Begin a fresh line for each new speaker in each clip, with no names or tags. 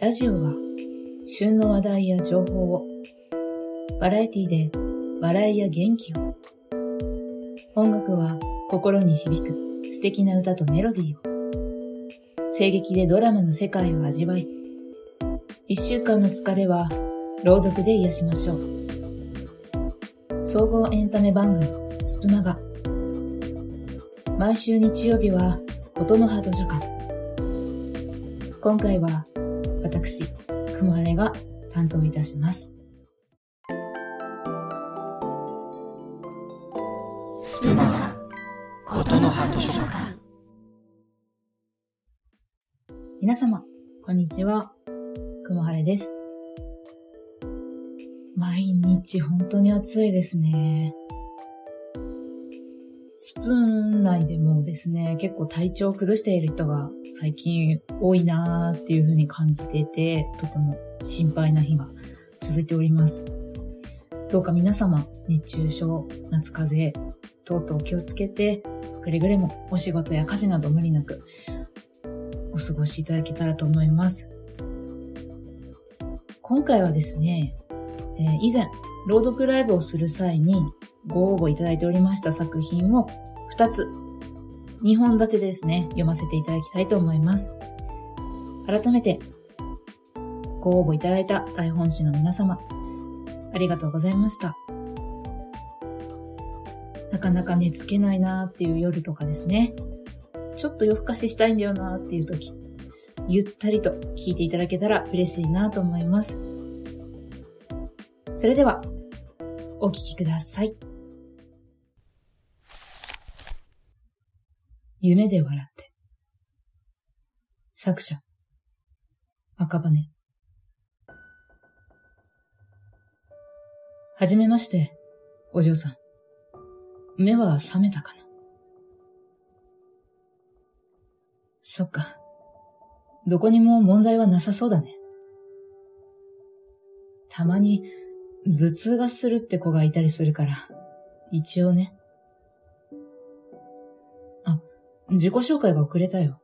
ラジオは旬の話題や情報をバラエティで笑いや元気を。音楽は心に響く素敵な歌とメロディーを。声劇でドラマの世界を味わい一週間の疲れは朗読で癒しましょう。総合エンタメ番組スプマガ毎週日曜日はことの葉図書館。今回は私、雲晴れが担当いたします。スプマガ、ことの葉図書館。皆様、こんにちは。雲晴れです。毎日本当に暑いですね。スプーン内でもですね、結構体調を崩している人が最近多いなーっていう風に感じていて、とても心配な日が続いております。どうか皆様、熱中症、夏風邪、とうとう気をつけて、くれぐれもお仕事や家事など無理なく、お過ごしいただけたらと思います。今回はですね、えー、以前、朗読ライブをする際にご応募いただいておりました作品を2つ、2本立てでですね、読ませていただきたいと思います。改めて、ご応募いただいた大本誌の皆様、ありがとうございました。なかなか寝つけないなーっていう夜とかですね。ちょっと夜更かししたいんだよなーっていう時、ゆったりと聞いていただけたら嬉しいなと思います。それでは、お聞きください。夢で笑って。作者、赤羽。はじめまして、お嬢さん。目は覚めたかな？そっか。どこにも問題はなさそうだね。たまに頭痛がするって子がいたりするから、一応ね。自己紹介が遅れたよ。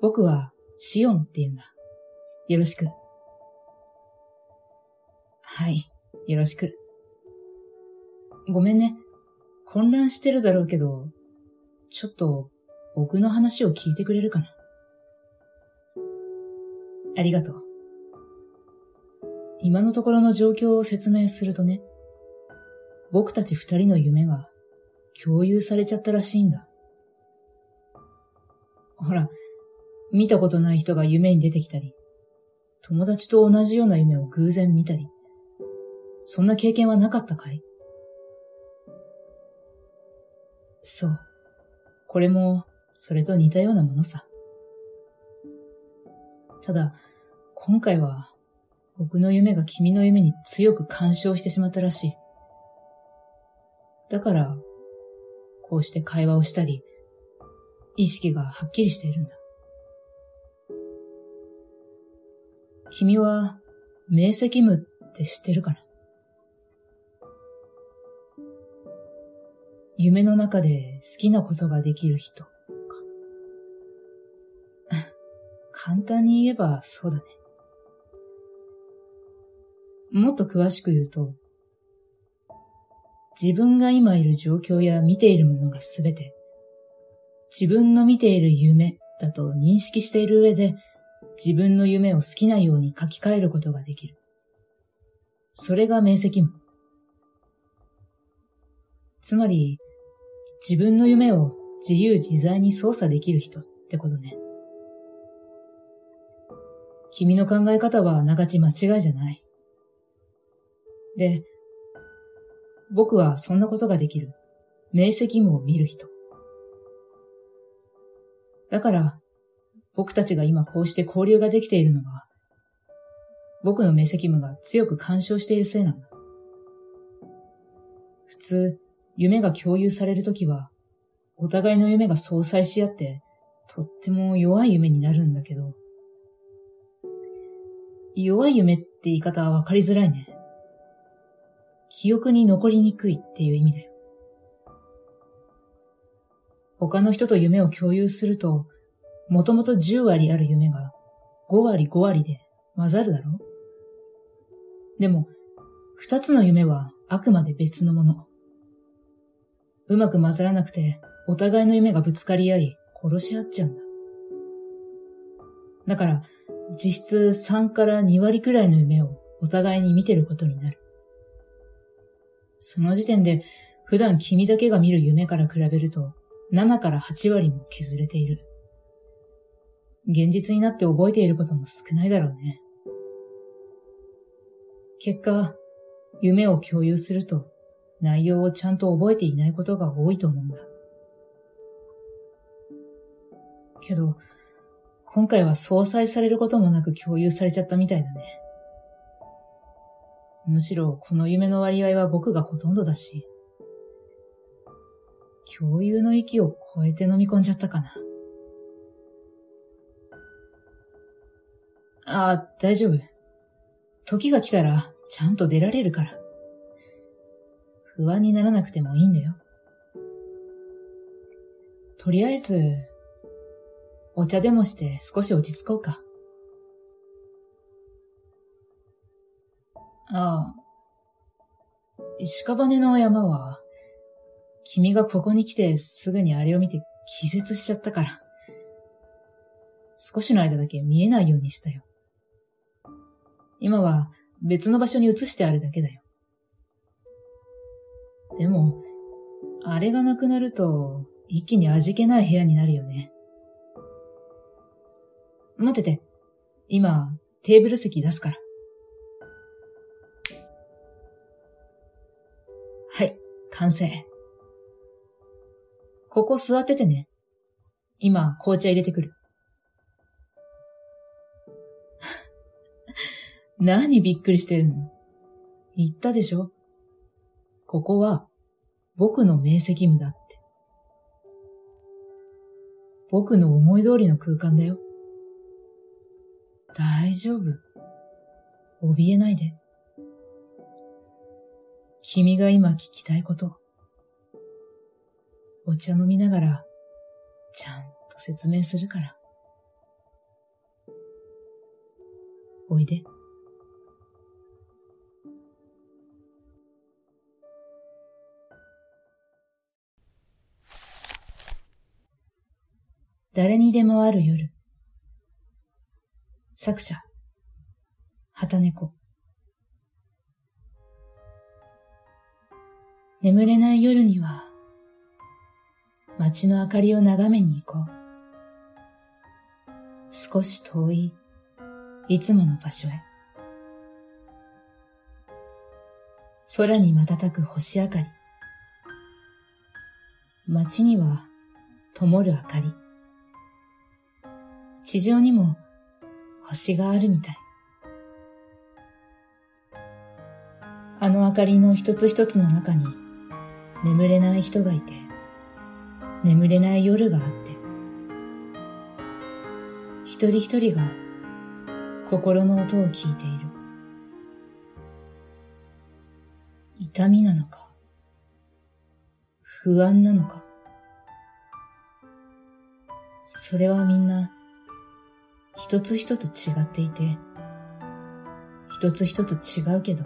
僕はシオンって言うんだ。よろしく。はい、よろしく。ごめんね。混乱してるだろうけど、ちょっと僕の話を聞いてくれるかな。ありがとう。今のところの状況を説明するとね、僕たち二人の夢が共有されちゃったらしいんだ。ほら、見たことない人が夢に出てきたり、友達と同じような夢を偶然見たり、そんな経験はなかったかい？そう。これも、それと似たようなものさ。ただ、今回は、僕の夢が君の夢に強く干渉してしまったらしい。だから、こうして会話をしたり、意識がはっきりしているんだ。君は、明晰夢って知ってるかな？夢の中で好きなことができる人か。簡単に言えばそうだね。もっと詳しく言うと、自分が今いる状況や見ているものがすべて自分の見ている夢だと認識している上で、自分の夢を好きなように書き換えることができる。それが明晰夢。つまり、自分の夢を自由自在に操作できる人ってことね。君の考え方はあながち間違いじゃない。で、僕はそんなことができる明晰夢を見る人。だから、僕たちが今こうして交流ができているのは、僕の明晰夢が強く干渉しているせいなんだ。普通、夢が共有されるときは、お互いの夢が相殺し合って、とっても弱い夢になるんだけど、弱い夢って言い方はわかりづらいね。記憶に残りにくいっていう意味だよ。他の人と夢を共有すると、もともと10割ある夢が5割5割で混ざるだろう？でも、二つの夢はあくまで別のもの。うまく混ざらなくて、お互いの夢がぶつかり合い、殺し合っちゃうんだ。だから、実質3から2割くらいの夢をお互いに見てることになる。その時点で、普段君だけが見る夢から比べると、7から8割も削れている。現実になって覚えていることも少ないだろうね。結果、夢を共有すると内容をちゃんと覚えていないことが多いと思うんだ。けど、今回は相殺されることもなく共有されちゃったみたいだね。むしろこの夢の割合は僕がほとんどだし、共有の域を超えて飲み込んじゃったかな。あ、大丈夫。時が来たらちゃんと出られるから。不安にならなくてもいいんだよ。とりあえず、お茶でもして少し落ち着こうか。ああ。屍の山は、君がここに来てすぐにあれを見て気絶しちゃったから。少しの間だけ見えないようにしたよ。今は別の場所に移してあるだけだよ。でも、あれがなくなると、一気に味気ない部屋になるよね。待ってて。今、テーブル席出すから。はい、完成。ここ座っててね。今、紅茶入れてくる。何びっくりしてるの？言ったでしょ？ここは、僕の明晰夢だって。僕の思い通りの空間だよ。大丈夫。怯えないで。君が今聞きたいこと。お茶飲みながら、ちゃんと説明するから。おいで。誰にでもある夜。作者、旗猫。眠れない夜には、街の明かりを眺めに行こう。少し遠い、いつもの場所へ。空に瞬く星明かり。街には灯る明かり。地上にも星があるみたい。あの明かりの一つ一つの中に眠れない人がいて、眠れない夜があって、一人一人が心の音を聞いている。痛みなのか、不安なのか、それはみんな一つ一つ違っていて、一つ一つ違うけど、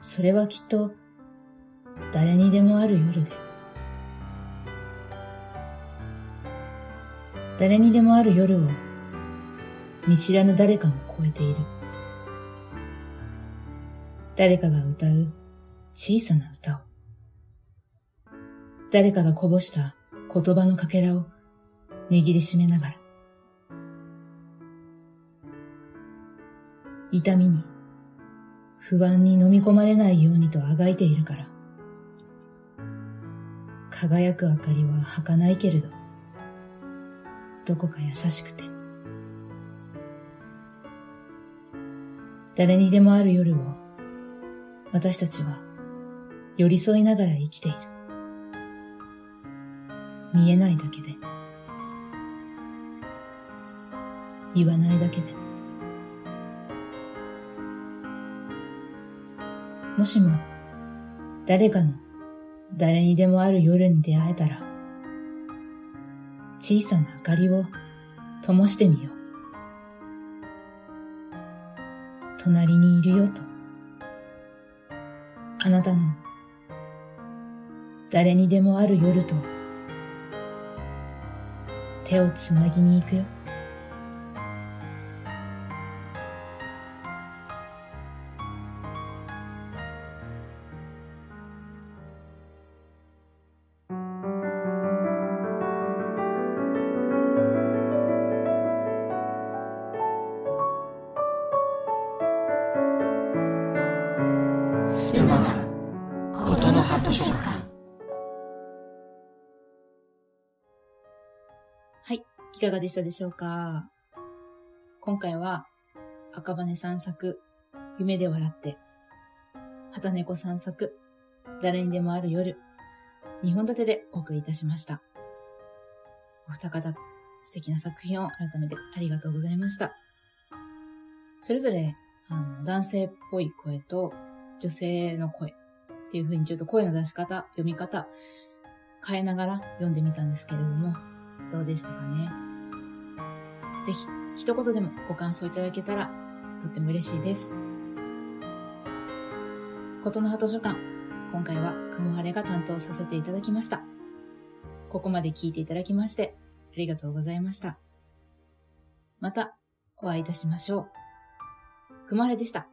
それはきっと誰にでもある夜で、誰にでもある夜を見知らぬ誰かも超えている。誰かが歌う小さな歌を。誰かがこぼした言葉のかけらを握りしめながら。痛みに、不安に飲み込まれないようにとあがいているから。輝く明かりは儚いけれど、どこか優しくて。誰にでもある夜を、私たちは寄り添いながら生きている。見えないだけで。言わないだけで。もしも、誰かの誰にでもある夜に出会えたら、小さな明かりを灯してみよう。隣にいるよと。あなたの誰にでもある夜と手をつなぎに行くよ。
スマことの葉図書館
はい。いかがでしたでしょうか？今回は、赤羽散策、夢で笑って、畑猫散策、誰にでもある夜、二本立てでお送りいたしました。お二方、素敵な作品を改めてありがとうございました。それぞれ、あの、男性っぽい声と女性の声っていう風にちょっと声の出し方、読み方、変えながら読んでみたんですけれども、どうでしたかね？ぜひ、一言でもご感想いただけたら、とっても嬉しいです。ことの葉図書館、今回は雲晴れが担当させていただきました。ここまで聞いていただきまして、ありがとうございました。また、お会いいたしましょう。雲晴れでした。